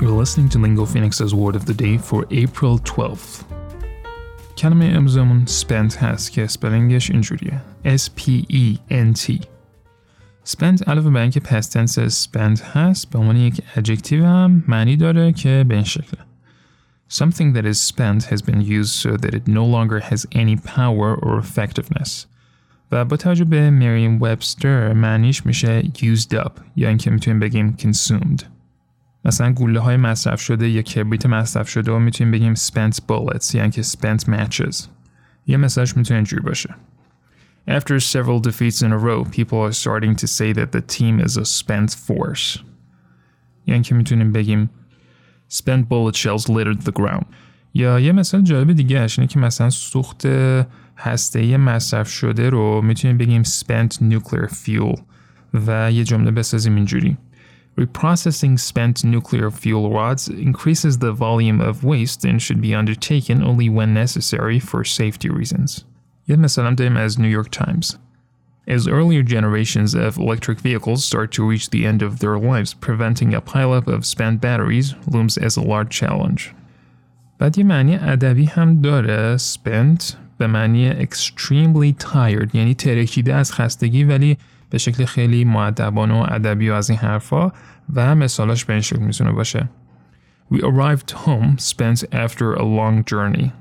You're listening to Lingo Phoenix's Word of the Day for April 12th. کلمه امروزمون spent هست که سپلنگش اینجوریه S-P-E-N-T spent علاوه بر اینکه past tense spent هست به عنوان یک adjective هم معنی داره که به این شکله Something that is spent has been used so that it no longer has any power or effectiveness. و با توجه به مریم وبستر معنیش میشه used up یا اینکه میتونیم بگیم consumed. مثلا گوله های مصرف شده یا کبریت مصرف شده و می‌تونیم بگیم spent bullets یعنی که spent matches. یه مثالش می‌تونه اینجوری باشه. After several defeats in a row, people are starting to say that the team is a spent force. یعنی که می‌تونیم بگیم spent bullet shells littered the ground. یا یه مثال جالب دیگه اینه که مثلا سوخت هسته مصرف شده رو می‌تونیم بگیم spent nuclear fuel و یه جمله بسازیم اینجوری. Reprocessing spent nuclear fuel rods increases the volume of waste and should be undertaken only when necessary for safety reasons. یه مثالم داریم از New York Times. As earlier generations of electric vehicles start to reach the end of their lives, preventing a pileup of spent batteries looms as a large challenge. بعد یه معنی ادبی هم داره spent به معنی extremely tired یعنی ترکیده از خستگی ولی به شکل خیلی معدبانه و ادبی و از این حرفا و مثالاش به این شکل می‌تونه باشه. We arrived home spent after a long journey.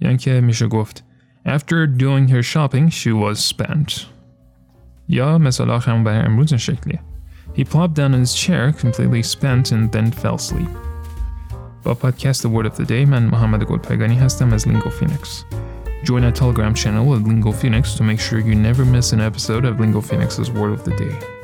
یعنی که میشه گفت After doing her shopping she was spent. یا مثال آخرم برای امروز این شکلیه. He plopped down in his chair completely spent and then fell asleep. با پادکست Word of the Day من محمد گلپایگانی هستم از لینگو فینکس. Join our Telegram channel at Lingo Phoenix to make sure you never miss an episode of Lingo Phoenix's Word of the Day.